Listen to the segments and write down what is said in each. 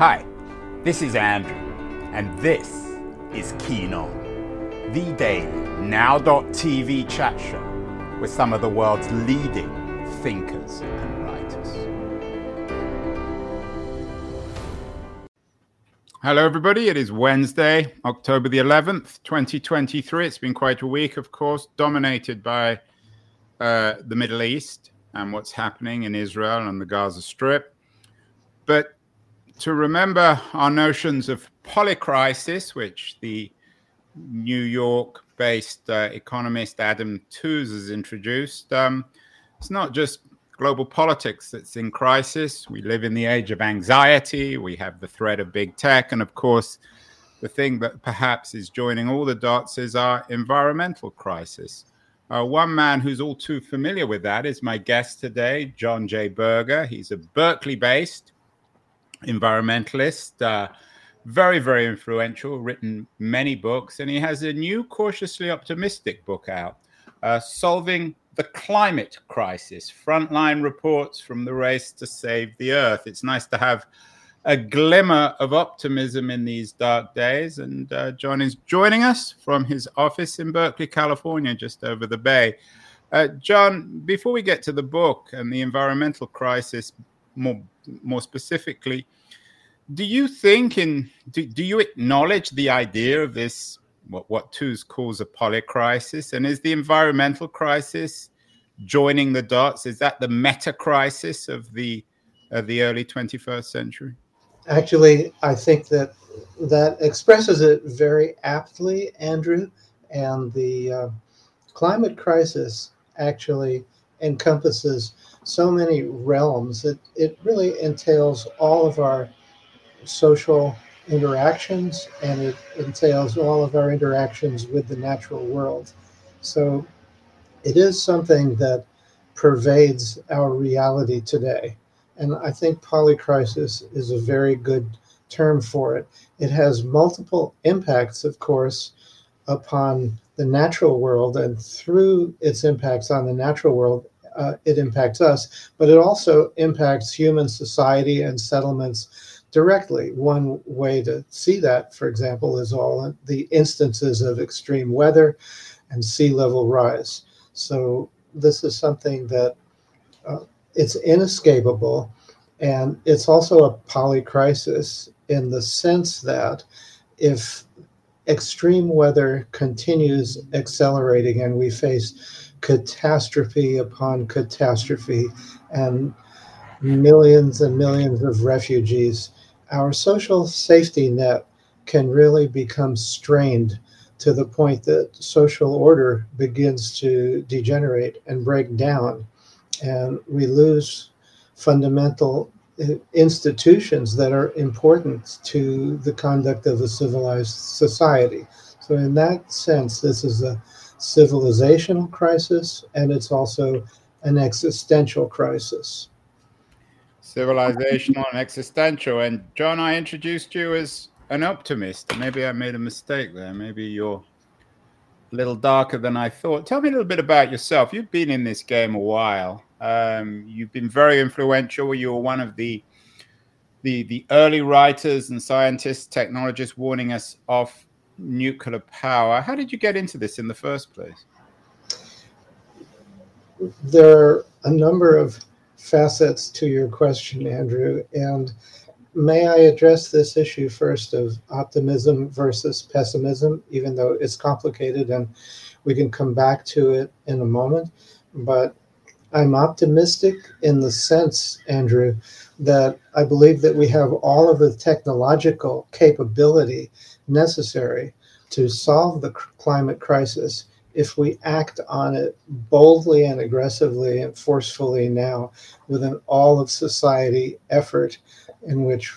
Hi, this is Andrew, and this is Keen On, the daily now.tv chat show with some of the world's leading thinkers and writers. Hello, everybody. It is Wednesday, October the 11th, 2023. It's been quite a week, of course, dominated by uh, the Middle East and what's happening in Israel and the Gaza Strip. But to remember our notions of polycrisis, which the New York based uh, economist Adam Tooze has introduced, um, it's not just global politics that's in crisis. We live in the age of anxiety, we have the threat of big tech, and of course, the thing that perhaps is joining all the dots is our environmental crisis. Uh, one man who's all too familiar with that is my guest today, John J. Berger. He's a Berkeley based environmentalist, uh, very, very influential, written many books, and he has a new cautiously optimistic book out, uh, Solving the Climate Crisis Frontline Reports from the Race to Save the Earth. It's nice to have a glimmer of optimism in these dark days. And uh, John is joining us from his office in Berkeley, California, just over the bay. Uh, John, before we get to the book and the environmental crisis, more more specifically, do you think in do, do you acknowledge the idea of this what what Tooze calls a polycrisis, and is the environmental crisis joining the dots? Is that the meta crisis of the of the early 21st century? Actually, I think that that expresses it very aptly, Andrew. And the uh, climate crisis actually encompasses so many realms. It, it really entails all of our social interactions and it entails all of our interactions with the natural world. So it is something that pervades our reality today. And I think polycrisis is a very good term for it. It has multiple impacts, of course, upon the natural world, and through its impacts on the natural world, uh, it impacts us, but it also impacts human society and settlements directly. One way to see that, for example, is all the instances of extreme weather and sea level rise. So this is something that uh, it's inescapable, and it's also a polycrisis in the sense that if extreme weather continues accelerating and we face catastrophe upon catastrophe and millions and millions of refugees, our social safety net can really become strained to the point that social order begins to degenerate and break down. And we lose fundamental uh, institutions that are important to the conduct of a civilized society. So, in that sense, this is a civilizational crisis and it's also an existential crisis. Civilizational and existential. And, John, I introduced you as an optimist. Maybe I made a mistake there. Maybe you're a little darker than I thought. Tell me a little bit about yourself. You've been in this game a while. Um, you've been very influential. You were one of the the the early writers and scientists, technologists warning us off nuclear power. How did you get into this in the first place? There are a number of facets to your question, Andrew, and may I address this issue first of optimism versus pessimism, even though it's complicated and we can come back to it in a moment. But I'm optimistic in the sense, Andrew, that I believe that we have all of the technological capability necessary to solve the climate crisis if we act on it boldly and aggressively and forcefully now with an all of society effort in which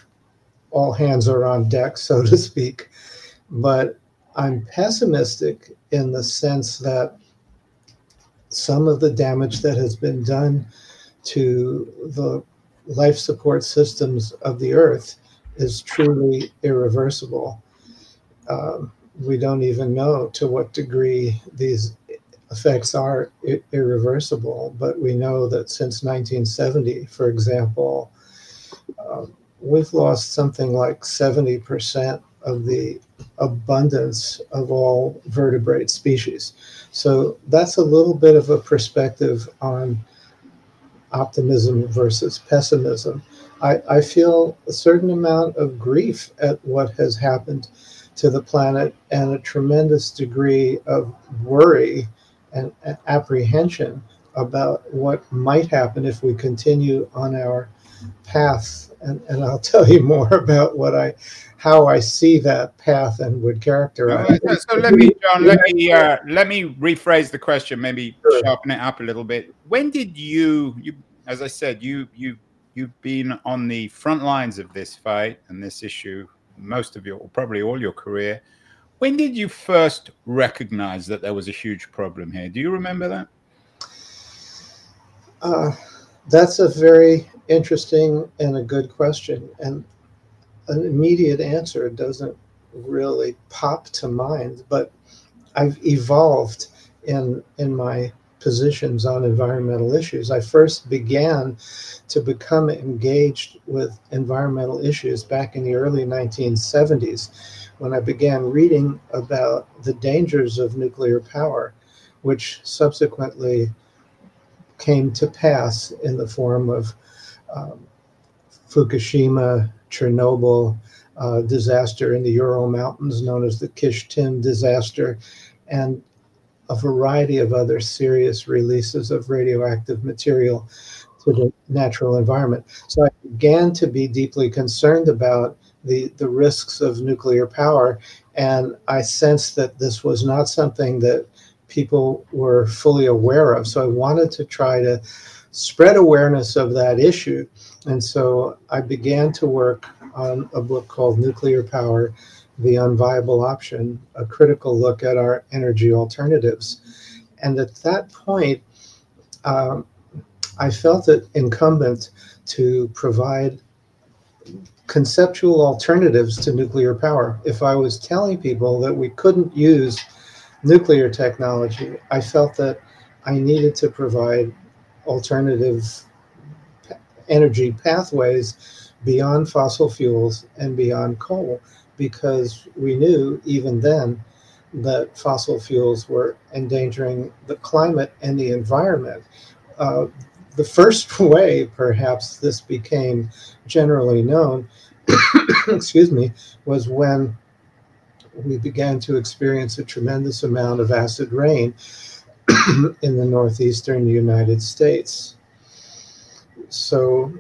all hands are on deck, so to speak. But I'm pessimistic in the sense that some of the damage that has been done to the life support systems of the earth is truly irreversible. Um, we don't even know to what degree these effects are irreversible, but we know that since 1970, for example, uh, we've lost something like 70% of the abundance of all vertebrate species. So that's a little bit of a perspective on optimism versus pessimism. I, I feel a certain amount of grief at what has happened to the planet and a tremendous degree of worry and apprehension about what might happen if we continue on our path. And, and I'll tell you more about what I, how I see that path and would characterize. Uh, so let me, John, let me uh, let me rephrase the question, maybe sure. sharpen it up a little bit. When did you, you, as I said, you you you've been on the front lines of this fight and this issue most of your, probably all your career. When did you first recognize that there was a huge problem here? Do you remember that? Uh, that's a very interesting and a good question. And an immediate answer doesn't really pop to mind, but I've evolved in in my positions on environmental issues. I first began to become engaged with environmental issues back in the early 1970s when I began reading about the dangers of nuclear power, which subsequently came to pass in the form of um, Fukushima, Chernobyl, uh, disaster in the Ural Mountains known as the Kyshtym disaster, and a variety of other serious releases of radioactive material to the natural environment. So I began to be deeply concerned about the, the risks of nuclear power, and I sensed that this was not something that people were fully aware of. So I wanted to try to spread awareness of that issue. And so I began to work on a book called Nuclear Power The Unviable Option, a critical look at our energy alternatives. And at that point, um, I felt it incumbent to provide conceptual alternatives to nuclear power. If I was telling people that we couldn't use nuclear technology, I felt that I needed to provide alternative energy pathways beyond fossil fuels and beyond coal because we knew even then that fossil fuels were endangering the climate and the environment. Uh, the first way, perhaps, this became generally known, excuse me, was when we began to experience a tremendous amount of acid rain in the northeastern United States. So,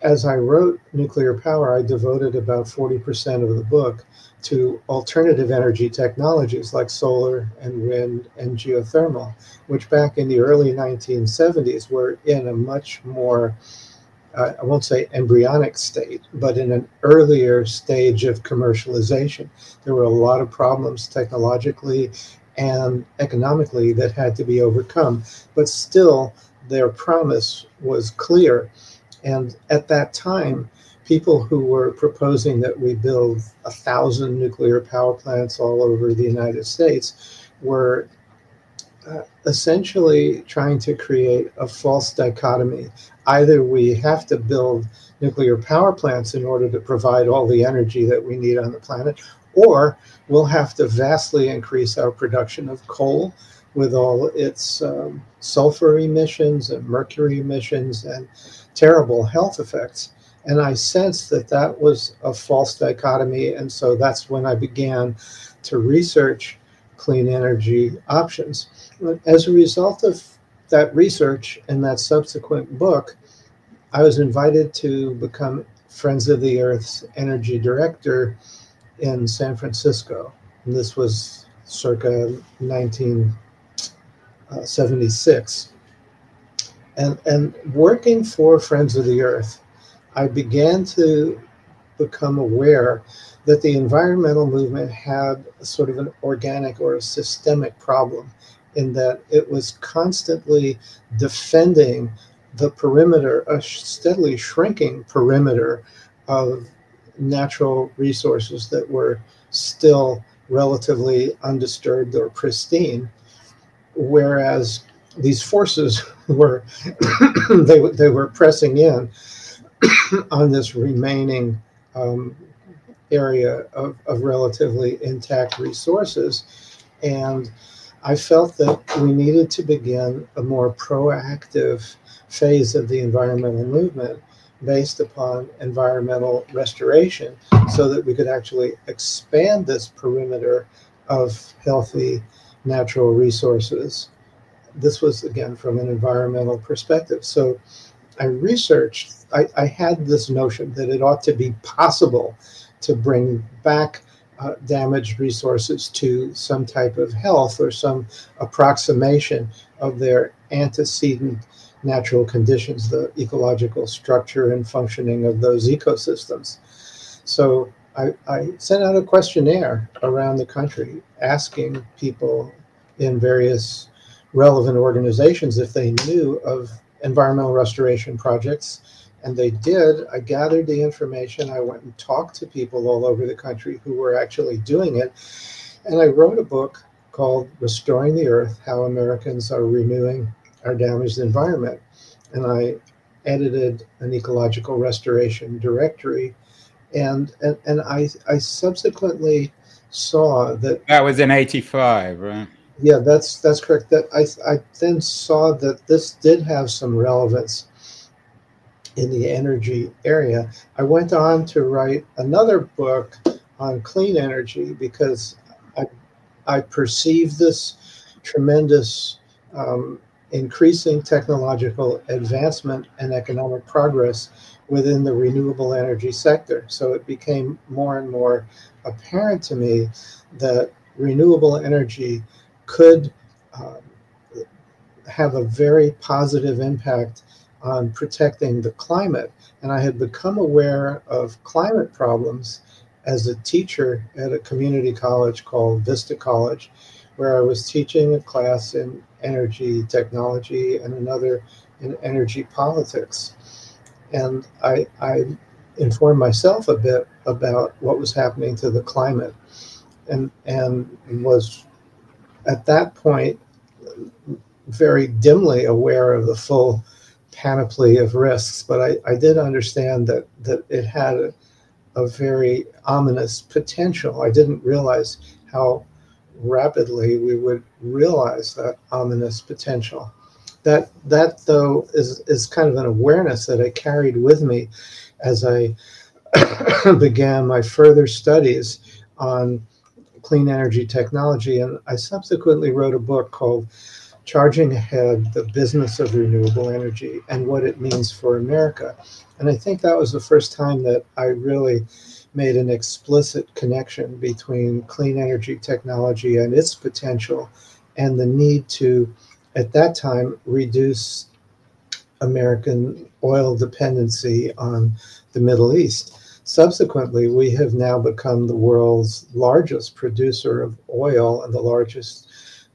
as I wrote Nuclear Power, I devoted about 40% of the book to alternative energy technologies like solar and wind and geothermal, which back in the early 1970s were in a much more, uh, I won't say embryonic state, but in an earlier stage of commercialization. There were a lot of problems technologically and economically that had to be overcome, but still their promise was clear. And at that time, people who were proposing that we build a thousand nuclear power plants all over the United States were essentially trying to create a false dichotomy. Either we have to build nuclear power plants in order to provide all the energy that we need on the planet, or we'll have to vastly increase our production of coal with all its um, sulfur emissions and mercury emissions and terrible health effects. And I sensed that that was a false dichotomy. And so that's when I began to research clean energy options. As a result of that research and that subsequent book, I was invited to become Friends of the Earth's energy director in San Francisco. And this was circa 1976. Uh, and, and working for Friends of the Earth, I began to become aware that the environmental movement had sort of an organic or a systemic problem in that it was constantly defending the perimeter, a steadily shrinking perimeter of natural resources that were still relatively undisturbed or pristine, whereas these forces were they, they were pressing in on this remaining um, area of, of relatively intact resources. And I felt that we needed to begin a more proactive phase of the environmental movement based upon environmental restoration so that we could actually expand this perimeter of healthy natural resources. This was again from an environmental perspective. So I researched, I, I had this notion that it ought to be possible to bring back uh, damaged resources to some type of health or some approximation of their antecedent natural conditions, the ecological structure and functioning of those ecosystems. So I, I, sent out a questionnaire around the country asking people in various relevant organizations if they knew of environmental restoration projects. And they did. I gathered the information. I went and talked to people all over the country who were actually doing it. And I wrote a book called Restoring the Earth How Americans Are Renewing our damaged environment. And I edited an ecological restoration directory. And, and, and I, I subsequently saw that. That was in 85, right? Yeah, that's that's correct. That I I then saw that this did have some relevance in the energy area. I went on to write another book on clean energy because I I perceive this tremendous um, increasing technological advancement and economic progress within the renewable energy sector. So it became more and more apparent to me that renewable energy could um, have a very positive impact on protecting the climate. And I had become aware of climate problems as a teacher at a community college called Vista College, where I was teaching a class in energy technology and another in energy politics. And I, I informed myself a bit about what was happening to the climate and, and was at that point very dimly aware of the full panoply of risks, but I, I did understand that, that it had a, a very ominous potential. I didn't realize how rapidly we would realize that ominous potential. That that though is is kind of an awareness that I carried with me as I began my further studies on clean energy technology. And I subsequently wrote a book called Charging Ahead The Business of Renewable Energy and What It Means for America. And I think that was the first time that I really made an explicit connection between clean energy technology and its potential and the need to, at that time, reduce American oil dependency on the Middle East. Subsequently, we have now become the world's largest producer of oil and the largest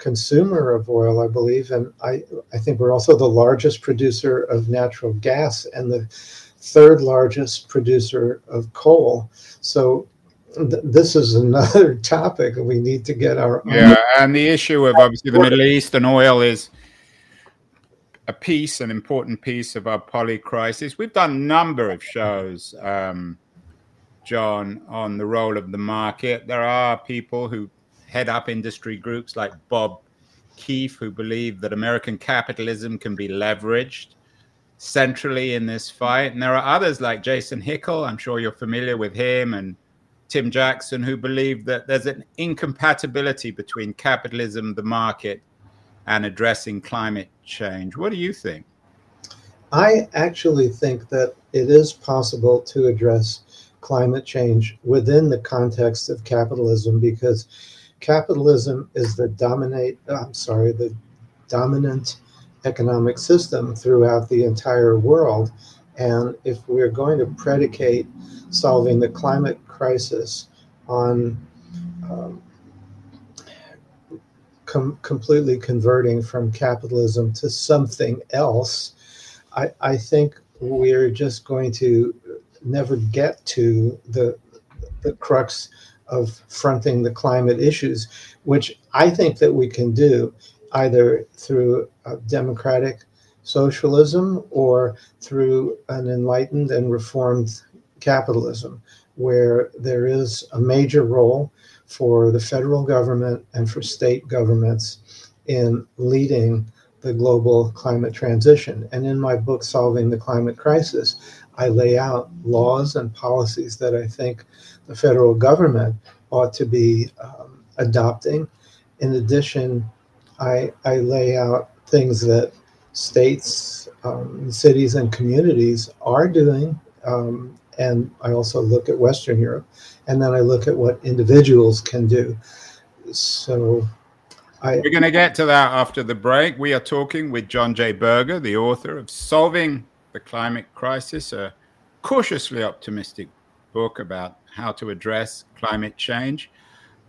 consumer of oil, I believe. And I, I think we're also the largest producer of natural gas and the third largest producer of coal. So th- this is another topic we need to get our yeah and the issue of obviously the middle east and oil is a piece an important piece of our poly crisis we've done a number of shows um, John, on the role of the market. There are people who head up industry groups like Bob Keefe who believe that American capitalism can be leveraged centrally in this fight. And there are others like Jason Hickel, I'm sure you're familiar with him, and Tim Jackson, who believe that there's an incompatibility between capitalism, the market, and addressing climate change. What do you think? I actually think that it is possible to address climate change within the context of capitalism because capitalism is the dominate I'm sorry the dominant economic system throughout the entire world. And if we're going to predicate solving the climate crisis on um, com- completely converting from capitalism to something else I, I think we're just going to never get to the the crux of fronting the climate issues, which I think that we can do either through democratic socialism or through an enlightened and reformed capitalism, where there is a major role for the federal government and for state governments in leading the global climate transition. And in my book, Solving the Climate Crisis, I lay out laws and policies that I think the federal government ought to be um, adopting. In addition, I, I lay out things that states, um, cities, and communities are doing. Um, and I also look at Western Europe. And then I look at what individuals can do. So I, We're going to get to that after the break. We are talking with John J. Berger, the author of Solving the Climate Crisis, a cautiously optimistic book about how to address climate change.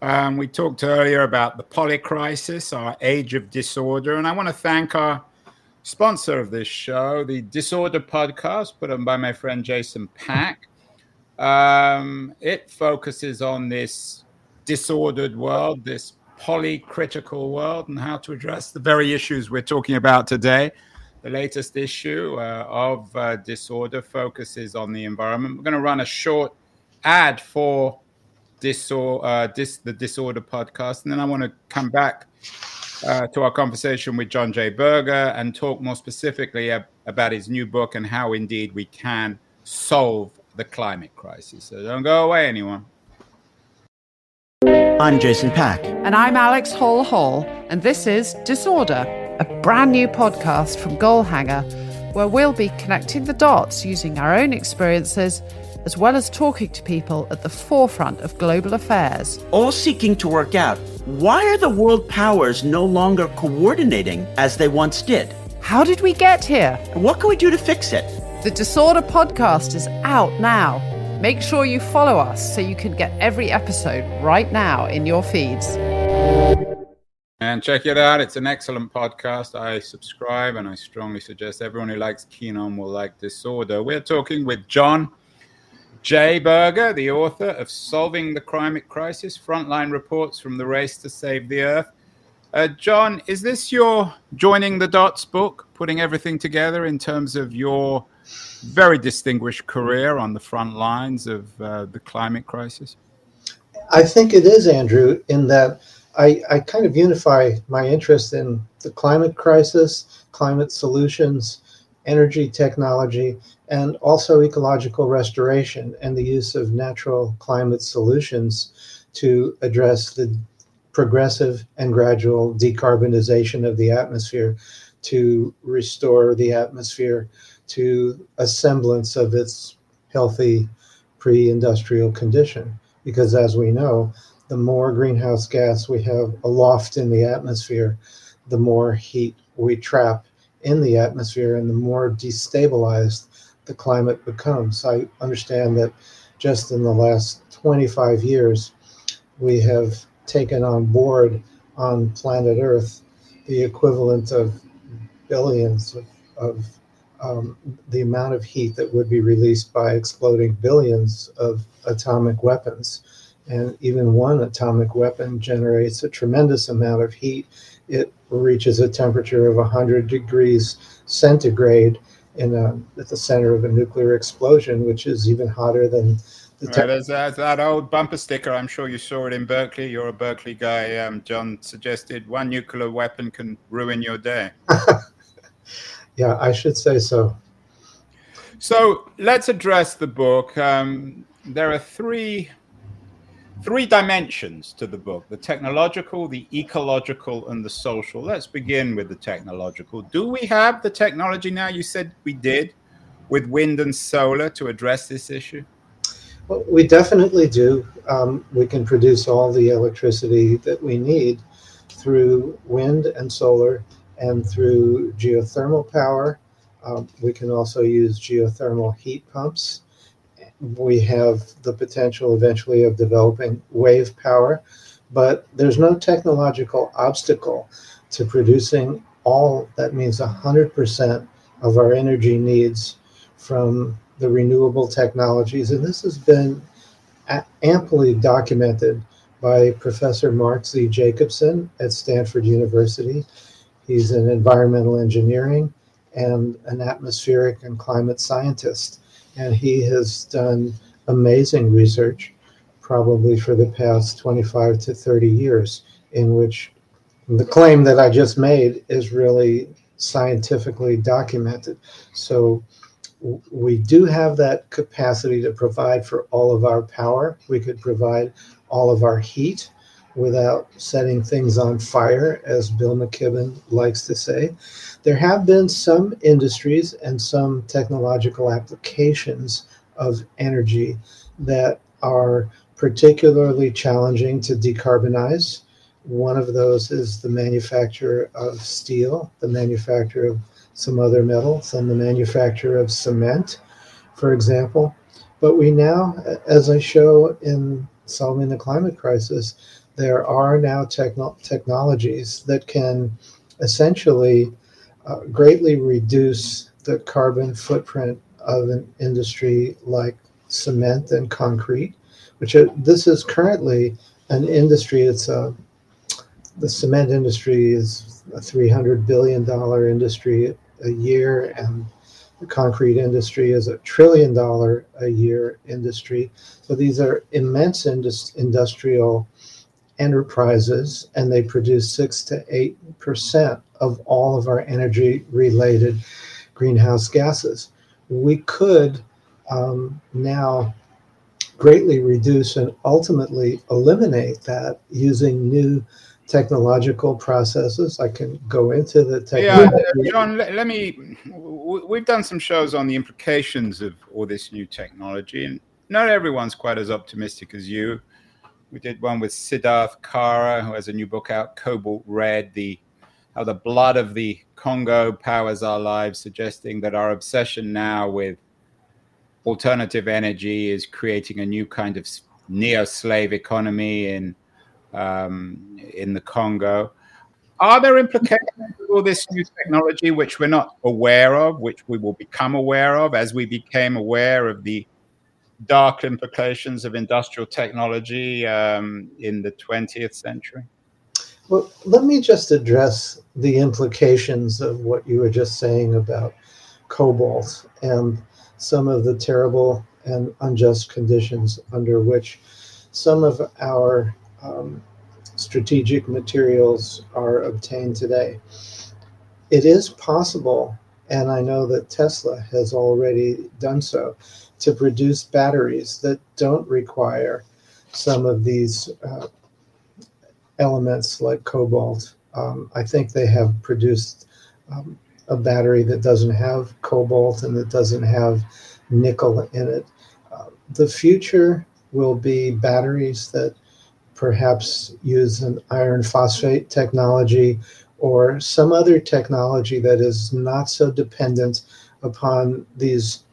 Um, we talked earlier about the polycrisis, our age of disorder, and I want to thank our sponsor of this show, the Disorder Podcast, put on by my friend Jason Pack. Um, it focuses on this disordered world, this polycritical world and how to address the very issues we're talking about today. The latest issue uh, of uh, Disorder focuses on the environment. We're going to run a short ad for disor- uh, dis- the Disorder podcast, and then I want to come back uh, to our conversation with John J. Berger and talk more specifically ab- about his new book and how indeed we can solve the climate crisis. So don't go away, anyone. I'm Jason Pack. And I'm Alex Hall Hall, and this is Disorder, a brand new podcast from Goalhanger, where we'll be connecting the dots using our own experiences as well as talking to people at the forefront of global affairs. All seeking to work out why are the world powers no longer coordinating as they once did? How did we get here? What can we do to fix it? The Disorder podcast is out now. Make sure you follow us so you can get every episode right now in your feeds. And check it out. It's an excellent podcast. I subscribe and I strongly suggest everyone who likes Keen On will like Disorder. We're talking with John J. Berger, the author of Solving the Climate Crisis Frontline Reports from the Race to Save the Earth. Uh, John, is this your joining the dots book, putting everything together in terms of your very distinguished career on the front lines of uh, the climate crisis? I think it is, Andrew, in that I, I kind of unify my interest in the climate crisis, climate solutions, energy technology, and also ecological restoration and the use of natural climate solutions to address the progressive and gradual decarbonization of the atmosphere to restore the atmosphere to a semblance of its healthy pre industrial condition. Because as we know, the more greenhouse gas we have aloft in the atmosphere, the more heat we trap in the atmosphere and the more destabilized the climate becomes. I understand that just in the last 25 years, we have taken on board on planet Earth the equivalent of billions of, of um, the amount of heat that would be released by exploding billions of atomic weapons. And even one atomic weapon generates a tremendous amount of heat. It reaches a temperature of 100 degrees centigrade in a, at the center of a nuclear explosion, which is even hotter than the. Te- right, there's, there's, that old bumper sticker. I'm sure you saw it in Berkeley. You're a Berkeley guy. Um, John suggested one nuclear weapon can ruin your day. Yeah, I should say so. So let's address the book. Um, there are three three dimensions to the book the technological, the ecological, and the social. Let's begin with the technological. Do we have the technology now? You said we did with wind and solar to address this issue? Well, we definitely do. Um, we can produce all the electricity that we need through wind and solar and through geothermal power. Um, we can also use geothermal heat pumps. We have the potential eventually of developing wave power, but there's no technological obstacle to producing all that means 100% of our energy needs from the renewable technologies. And this has been amply documented by Professor Mark Z. Jacobson at Stanford University He's an environmental engineering and an atmospheric and climate scientist. And he has done amazing research, probably for the past 25 to 30 years, in which the claim that I just made is really scientifically documented. So we do have that capacity to provide for all of our power. We could provide all of our heat without setting things on fire, as Bill McKibben likes to say. There have been some industries and some technological applications of energy that are particularly challenging to decarbonize. One of those is the manufacture of steel, the manufacture of some other metals, and the manufacture of cement, for example. But we now, as I show in solving the climate crisis, there are now techno- technologies that can essentially uh, greatly reduce the carbon footprint of an industry like cement and concrete, which are, this is currently an industry. It's a the cement industry is a $300 billion industry a year, and the concrete industry is a trillion dollar a year industry. So these are immense indus- industrial enterprises, and they produce six to eight percent of all of our energy related greenhouse gases. We could um, now greatly reduce and ultimately eliminate that using new technological processes. I can go into the technology. Yeah, John, let, let, me. We've done some shows on the implications of all this new technology, and not everyone's quite as optimistic as you. We did one with Siddharth Kara, who has a new book out, Cobalt Red, the how the blood of the Congo powers our lives, suggesting that our obsession now with alternative energy is creating a new kind of neo-slave economy in um, in the Congo. Are there implications of all this new technology which we're not aware of, which we will become aware of as we became aware of the dark implications of industrial technology um, in the 20th century? Well, let me just address the implications of what you were just saying about cobalt and some of the terrible and unjust conditions under which some of our um, strategic materials are obtained today. It is possible, and I know that Tesla has already done so, to produce batteries that don't require some of these uh, elements like cobalt. Um, I think they have produced um, a battery that doesn't have cobalt and that doesn't have nickel in it. Uh, the future will be batteries that perhaps use an iron phosphate technology or some other technology that is not so dependent upon these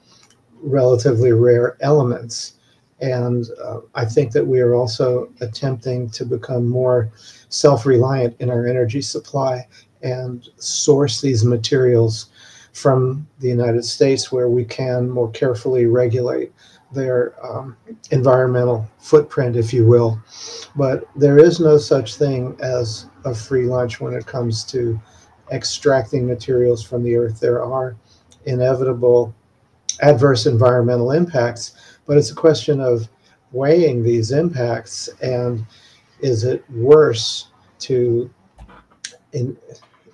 relatively rare elements. And uh, I think that we are also attempting to become more self reliant in our energy supply and source these materials from the United States where we can more carefully regulate their um, environmental footprint, if you will. But there is no such thing as a free lunch when it comes to extracting materials from the earth. There are inevitable adverse environmental impacts, but it's a question of weighing these impacts and is it worse to in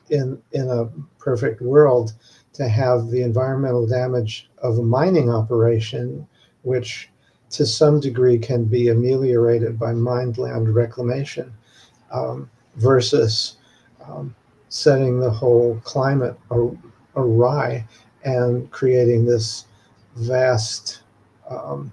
in in a perfect world to have the environmental damage of a mining operation which to some degree can be ameliorated by mined land reclamation um, versus um, setting the whole climate awry and creating this vast um,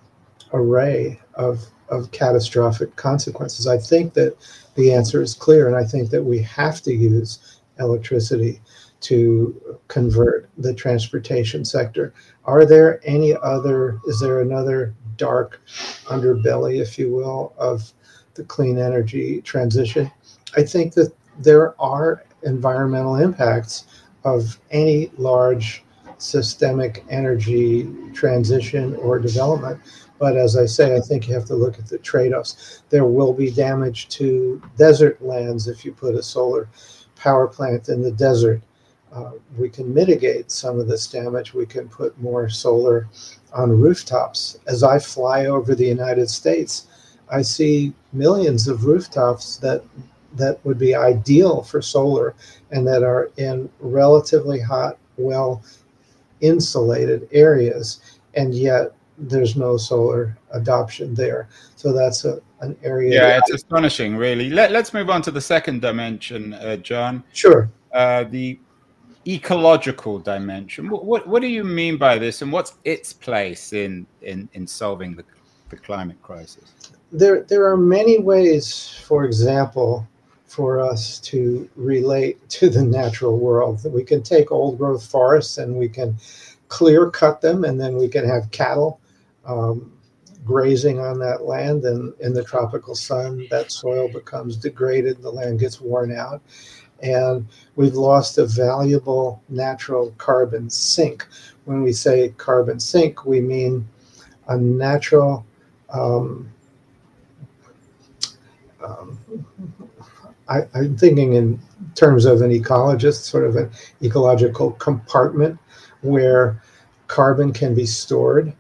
array of, of catastrophic consequences. I think that the answer is clear, and I think that we have to use electricity to convert the transportation sector. Are there any other, is there another dark underbelly, if you will, of the clean energy transition? I think that there are environmental impacts of any large systemic energy transition or development. But as I say, I think you have to look at the trade offs. There will be damage to desert lands if you put a solar power plant in the desert. Uh, we can mitigate some of this damage. We can put more solar on rooftops. As I fly over the United States, I see millions of rooftops that that would be ideal for solar and that are in relatively hot, well insulated areas, and yet there's no solar adoption there. So that's a, an area. Yeah, it's I, astonishing, really. Let, us move on to the second dimension, uh, John. Sure. Uh, the ecological dimension. What, what, what do you mean by this, and what's its place in in in solving the the climate crisis? There there are many ways, for example, for us to relate to the natural world. That we can take old growth forests and we can clear cut them, and then we can have cattle. Um, grazing on that land and in the tropical sun that soil becomes degraded the land gets worn out and we've lost a valuable natural carbon sink. When we say carbon sink, we mean a natural. Um, um, I, I'm thinking in terms of an ecologist, sort of an ecological compartment where carbon can be stored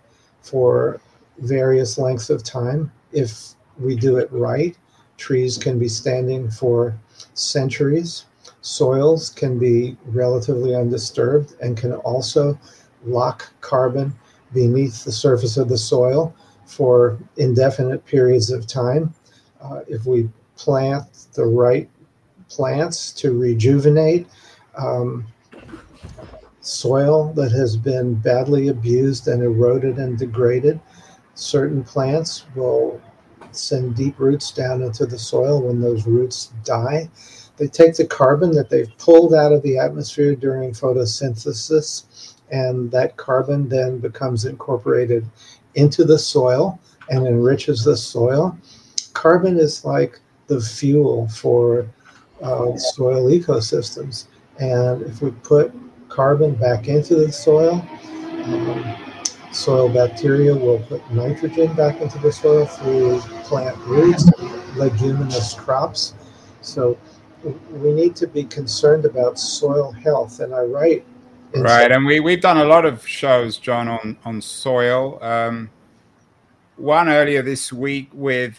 for various lengths of time if we do it right. Trees can be standing for centuries. Soils can be relatively undisturbed and can also lock carbon beneath the surface of the soil for indefinite periods of time. Uh, if we plant the right plants to rejuvenate um, soil that has been badly abused and eroded and degraded, certain plants will send deep roots down into the soil when those roots die. They take the carbon that they've pulled out of the atmosphere during photosynthesis, and that carbon then becomes incorporated into the soil and enriches the soil. Carbon is like the fuel for uh, soil ecosystems. And if we put carbon back into the soil, um, soil bacteria will put nitrogen back into the soil through plant roots, leguminous crops. So we need to be concerned about soil health. And I write. Right, and we we've done a lot of shows, John, on on soil. Um, one earlier this week with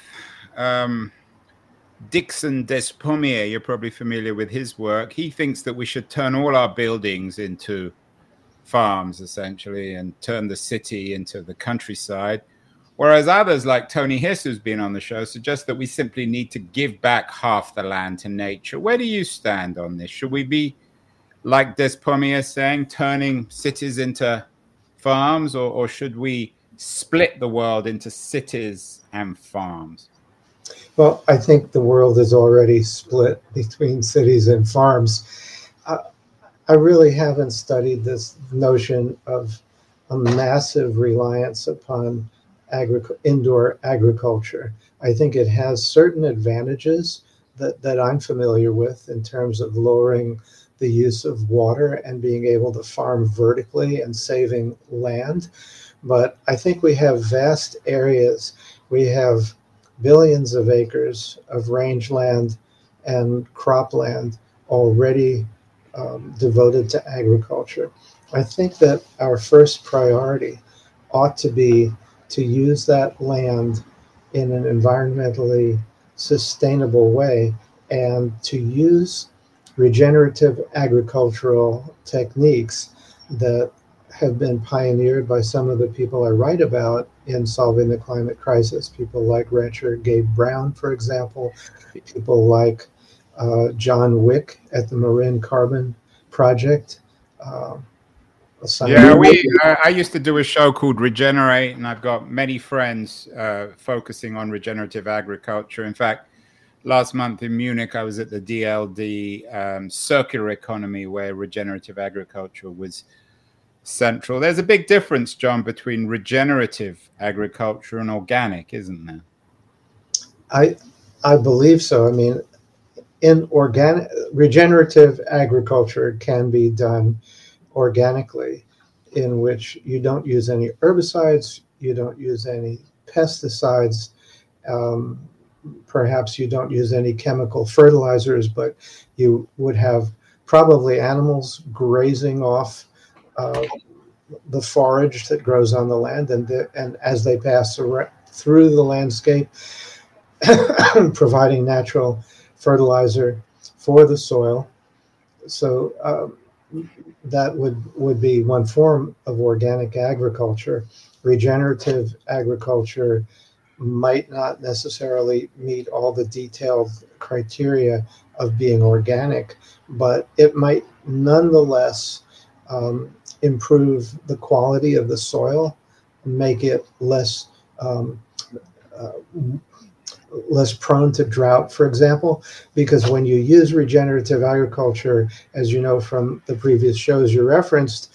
um, Dickson Despommier. You're probably familiar with his work. He thinks that we should turn all our buildings into farms, essentially, and turn the city into the countryside. Whereas others, like Tony Hiss, who's been on the show, suggest that we simply need to give back half the land to nature. Where do you stand on this? Should we be, like Despommier saying, turning cities into farms, or, or should we split the world into cities and farms? Well, I think the world is already split between cities and farms. I, I really haven't studied this notion of a massive reliance upon agric- indoor agriculture. I think it has certain advantages that, that I'm familiar with in terms of lowering the use of water and being able to farm vertically and saving land. But I think we have vast areas. We have billions of acres of rangeland and cropland already um, devoted to agriculture. I think that our first priority ought to be to use that land in an environmentally sustainable way and to use regenerative agricultural techniques that have been pioneered by some of the people I write about in solving the climate crisis. People like rancher Gabe Brown, for example, people like uh, John Wick at the Marin Carbon Project. Uh, yeah, we. Uh, I used to do a show called Regenerate, and I've got many friends uh, focusing on regenerative agriculture. In fact, last month in Munich, I was at the DLD um, circular economy, where regenerative agriculture was central. There's a big difference, John, between regenerative agriculture and organic, isn't there? I I believe so. I mean, in organic regenerative agriculture can be done organically, in which you don't use any herbicides, you don't use any pesticides, um, perhaps you don't use any chemical fertilizers, but you would have probably animals grazing off uh, the forage that grows on the land, and the, and as they pass through the landscape, providing natural fertilizer for the soil. So um, that would would be one form of organic agriculture. Regenerative agriculture might not necessarily meet all the detailed criteria of being organic, but it might nonetheless um, improve the quality of the soil, make it less um, uh, less prone to drought, for example, because when you use regenerative agriculture, as you know from the previous shows you referenced,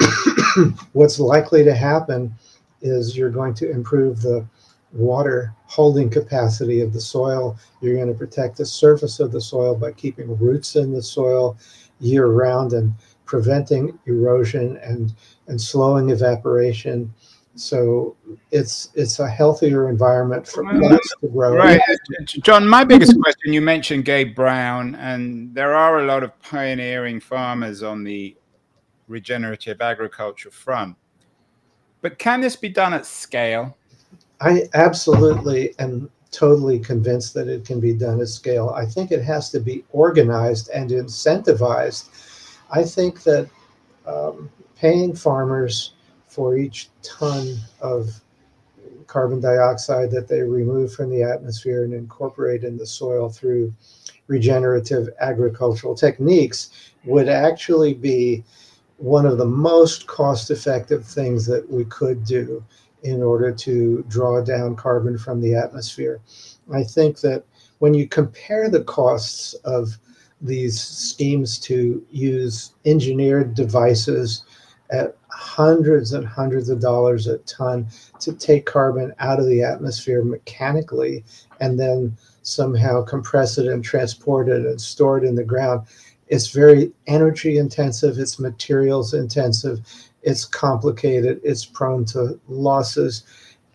what's likely to happen is you're going to improve the water holding capacity of the soil. You're going to protect the surface of the soil by keeping roots in the soil year round and preventing erosion and, and slowing evaporation. So it's it's a healthier environment for mm-hmm. plants to grow. Right, John. My biggest question: you mentioned Gabe Brown, and there are a lot of pioneering farmers on the regenerative agriculture front. But can this be done at scale? I absolutely am totally convinced that it can be done at scale. I think it has to be organized and incentivized. I think that um, paying farmers for each ton of carbon dioxide that they remove from the atmosphere and incorporate in the soil through regenerative agricultural techniques would actually be one of the most cost effective things that we could do in order to draw down carbon from the atmosphere. I think that when you compare the costs of these schemes to use engineered devices at hundreds and hundreds of dollars a ton to take carbon out of the atmosphere mechanically and then somehow compress it and transport it and store it in the ground. It's very energy intensive, it's materials intensive, it's complicated, it's prone to losses,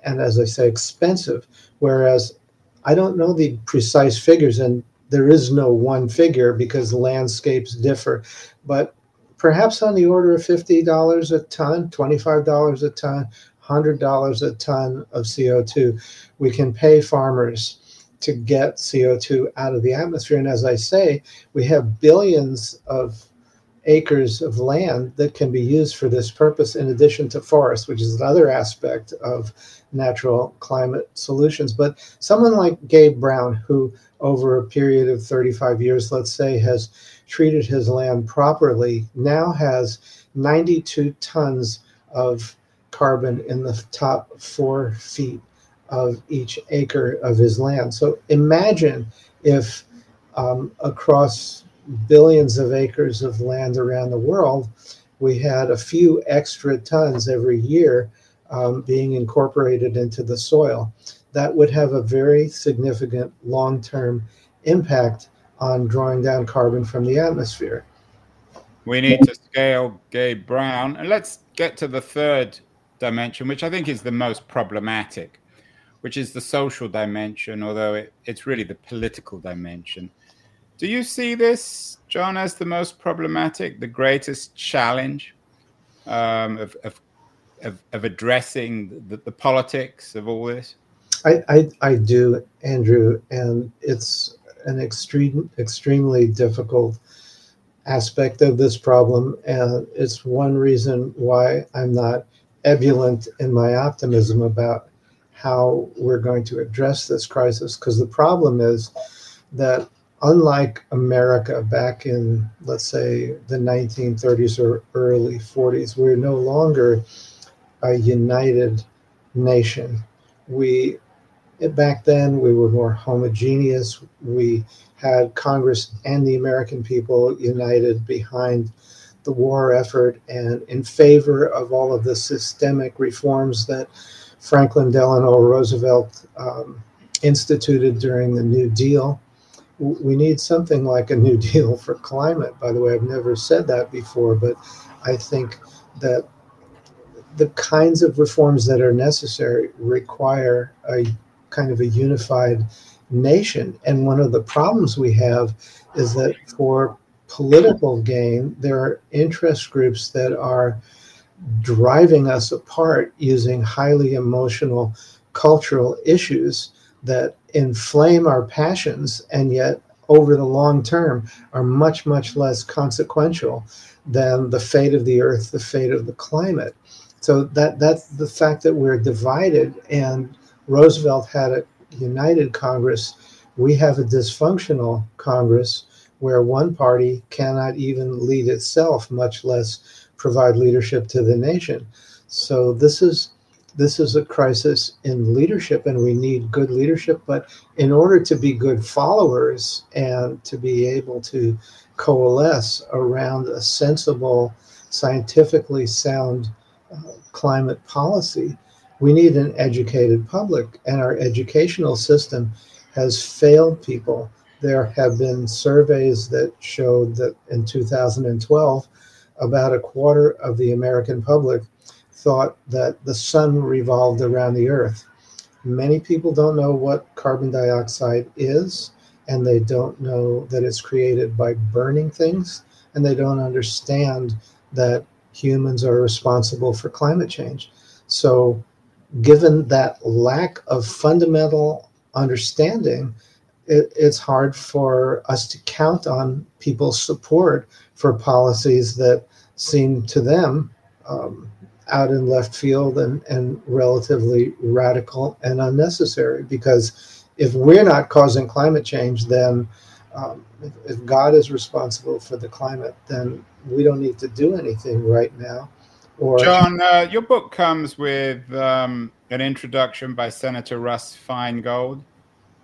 and as I say, expensive. Whereas I don't know the precise figures, and there is no one figure because landscapes differ, but perhaps on the order of $50 a ton, $25 a ton, $100 a ton of CO2. We can pay farmers to get CO2 out of the atmosphere. And as I say, we have billions of acres of land that can be used for this purpose in addition to forests, which is another aspect of natural climate solutions. But someone like Gabe Brown, who over a period of 35 years, let's say, has treated his land properly, now has 92 tons of carbon in the top four feet of each acre of his land. So imagine if um, across billions of acres of land around the world, we had a few extra tons every year um, being incorporated into the soil. That would have a very significant long term impact on drawing down carbon from the atmosphere. We need to scale Gabe Brown. And let's get to the third dimension, which I think is the most problematic, which is the social dimension, although it, it's really the political dimension. Do you see this, John, as the most problematic, the greatest challenge um, of, of, of, of, addressing the, the, politics of all this? I, I, I do, Andrew, and it's an extreme, extremely difficult aspect of this problem, and it's one reason why I'm not ebullient in my optimism about how we're going to address this crisis. Because the problem is that unlike America back in, let's say, the 1930s or early 40s, we're no longer a united nation. We back then we were more homogeneous. We had Congress and the American people united behind the war effort and in favor of all of the systemic reforms that Franklin Delano Roosevelt um, instituted during the New Deal we need something like a new deal for climate. By the way, I've never said that before, but I think that the kinds of reforms that are necessary require a kind of a unified nation. And one of the problems we have is that for political gain, there are interest groups that are driving us apart using highly emotional cultural issues that inflame our passions and yet over the long term are much much less consequential than the fate of the earth the fate of the climate so that that's the fact that we're divided and roosevelt had a united congress. We have a dysfunctional congress where one party cannot even lead itself much less provide leadership to the nation. So this is this is a crisis in leadership and we need good leadership. But in order to be good followers and to be able to coalesce around a sensible scientifically sound uh, climate policy we need an educated public and our educational system has failed people there have been surveys that showed that in 2012 about a quarter of the american public thought that the sun revolved around the earth. Many people don't know what carbon dioxide is, and they don't know that it's created by burning things, and they don't understand that humans are responsible for climate change. So, given that lack of fundamental understanding, it, it's hard for us to count on people's support for policies that seem to them um, out in left field and, and relatively radical and unnecessary because if we're not causing climate change, then um, if, if, God is responsible for the climate, then we don't need to do anything right now. Or John, uh, your book comes with um, an introduction by Senator Russ Feingold.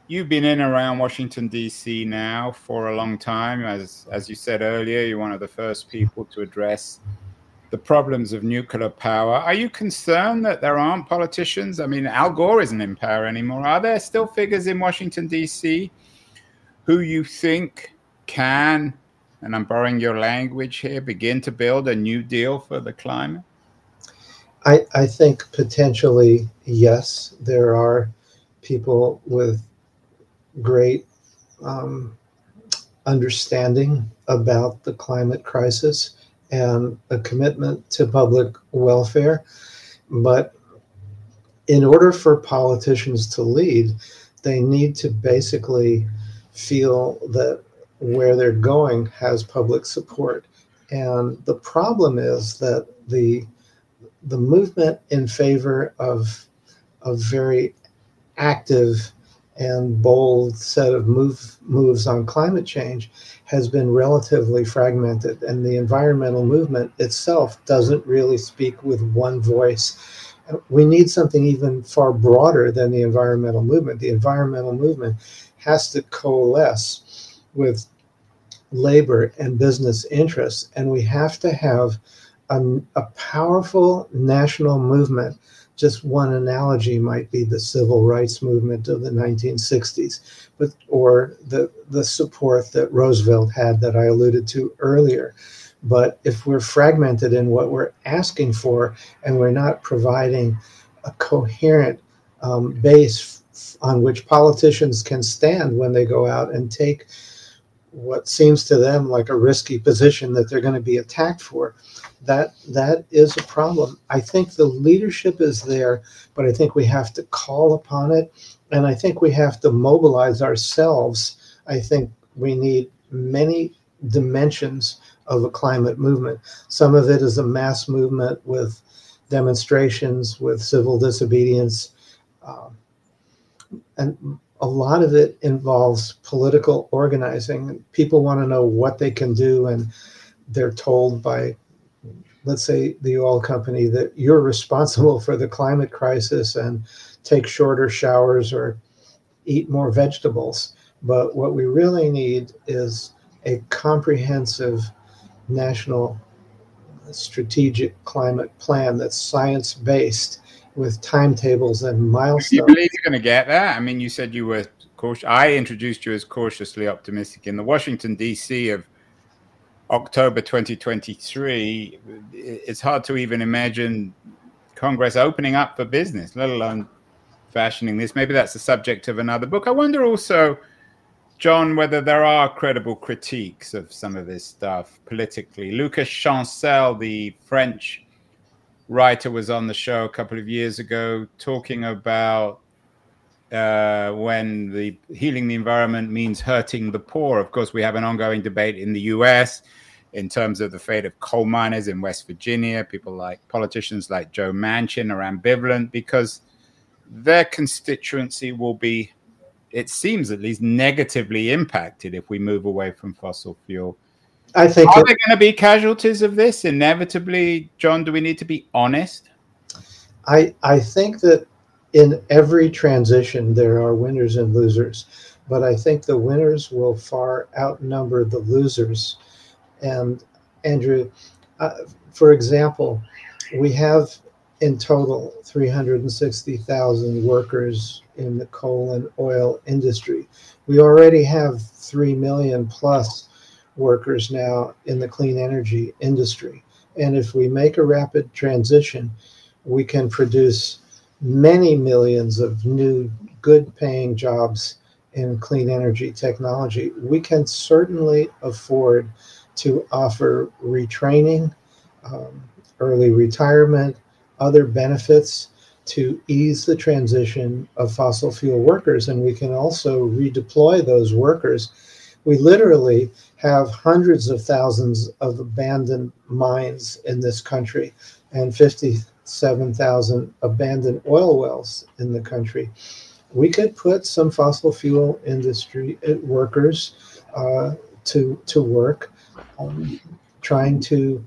You've been in around Washington D.C. now for a long time, as as you said earlier. You're one of the first people to address the problems of nuclear power. Are you concerned that there aren't politicians? I mean, Al Gore isn't in power anymore. Are there still figures in Washington, D.C., who you think can, and I'm borrowing your language here, begin to build a new deal for the climate? I, I think potentially, yes, there are people with great um, understanding about the climate crisis and a commitment to public welfare. But in order for politicians to lead, they need to basically feel that where they're going has public support. And the problem is that the the movement in favor of a very active and bold set of move, moves on climate change has been relatively fragmented, and the environmental movement itself doesn't really speak with one voice. We need something even far broader than the environmental movement. The environmental movement has to coalesce with labor and business interests, and we have to have a, a powerful national movement just one analogy might be the civil rights movement of the 1960s, but or the the support that Roosevelt had that I alluded to earlier. But if we're fragmented in what we're asking for, and we're not providing a coherent um, base on which politicians can stand when they go out and take what seems to them like a risky position that they're going to be attacked for, that that is a problem. I think the leadership is there, but I think we have to call upon it, and I think we have to mobilize ourselves. I think we need many dimensions of a climate movement. Some of it is a mass movement with demonstrations, with civil disobedience, uh, and a lot of it involves political organizing. People want to know what they can do, and they're told by let's say the oil company that you're responsible for the climate crisis and take shorter showers or eat more vegetables. But what we really need is a comprehensive national strategic climate plan that's science based with timetables and milestones. Do you believe you're going to get that? I mean, you said you were cautious. I introduced you as cautiously optimistic in the Washington D.C. of October 2023, it's hard to even imagine Congress opening up for business, let alone fashioning this. Maybe that's the subject of another book. I wonder also, John, whether there are credible critiques of some of this stuff politically. Lucas Chancel, the French writer was on the show a couple of years ago talking about uh, when the healing the environment means hurting the poor. Of course, we have an ongoing debate in the U.S. in terms of the fate of coal miners in West Virginia. People like politicians like Joe Manchin are ambivalent because their constituency will be, it seems at least, negatively impacted if we move away from fossil fuel. I think are there going to be casualties of this inevitably, John? Do we need to be honest? I I think that in every transition there are winners and losers, but I think the winners will far outnumber the losers. And Andrew, uh, for example, we have in total 360,000 workers in the coal and oil industry. We already have 3 million plus workers now in the clean energy industry. And if we make a rapid transition, we can produce many millions of new good paying jobs in clean energy technology. We can certainly afford to offer retraining, um, early retirement, other benefits to ease the transition of fossil fuel workers. And we can also redeploy those workers. We literally have hundreds of thousands of abandoned mines in this country and 57,000 abandoned oil wells in the country. We could put some fossil fuel industry uh, workers uh, to, to work um, trying to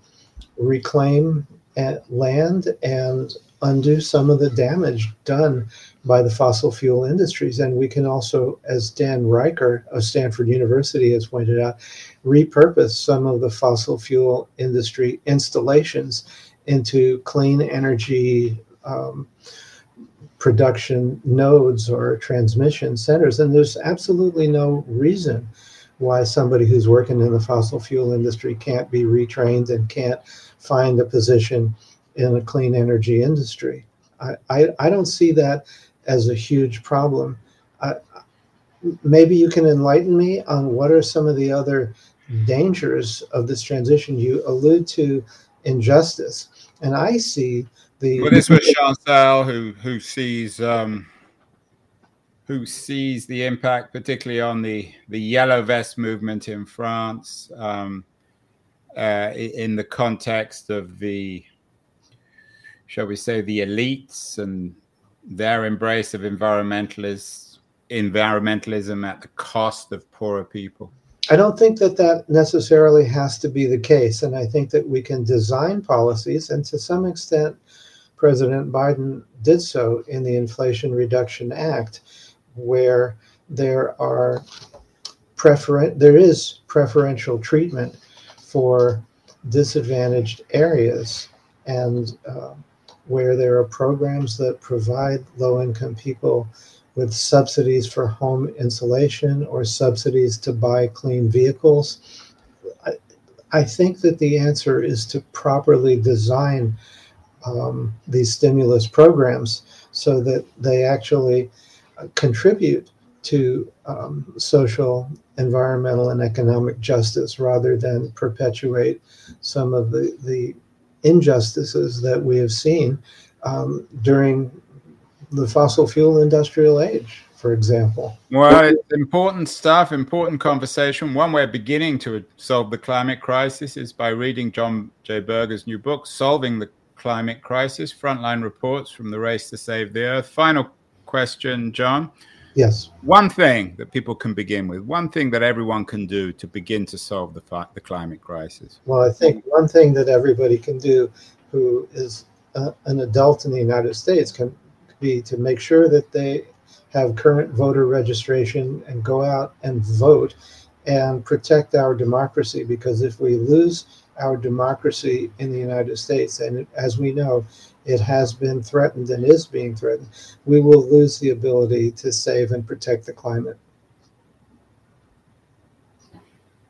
reclaim uh, land and undo some of the damage done by the fossil fuel industries. And we can also, as Dan Reicher of Stanford University has pointed out, repurpose some of the fossil fuel industry installations into clean energy um, production nodes or transmission centers. And there's absolutely no reason why somebody who's working in the fossil fuel industry can't be retrained and can't find a position in a clean energy industry. I, I, I don't see that as a huge problem. Uh, maybe you can enlighten me on what are some of the other dangers of this transition. You allude to injustice, and I see the. Well, this was Chancel who who sees um, who sees the impact, particularly on the the yellow vest movement in France, um, uh, in the context of the, shall we say, the elites and their embrace of environmentalists, environmentalism at the cost of poorer people? I don't think that that necessarily has to be the case. And I think that we can design policies, and to some extent, President Biden did so in the Inflation Reduction Act, where there are preferen- there is preferential treatment for disadvantaged areas. And uh, where there are programs that provide low income people with subsidies for home insulation or subsidies to buy clean vehicles. I, I think that the answer is to properly design um, these stimulus programs so that they actually uh, contribute to um, social, environmental, and economic justice rather than perpetuate some of the, the injustices that we have seen um, during the fossil fuel industrial age, for example. Well, it's important stuff, important conversation. One way of beginning to solve the climate crisis is by reading John J. Berger's new book, Solving the Climate Crisis Frontline Reports from the Race to Save the Earth. Final question, John. Yes. One thing that people can begin with, one thing that everyone can do to begin to solve the, the climate crisis. Well, I think one thing that everybody can do who is a, an adult in the United States can be to make sure that they have current voter registration and go out and vote and protect our democracy because if we lose our democracy in the United States, and as we know, it has been threatened and is being threatened, we will lose the ability to save and protect the climate.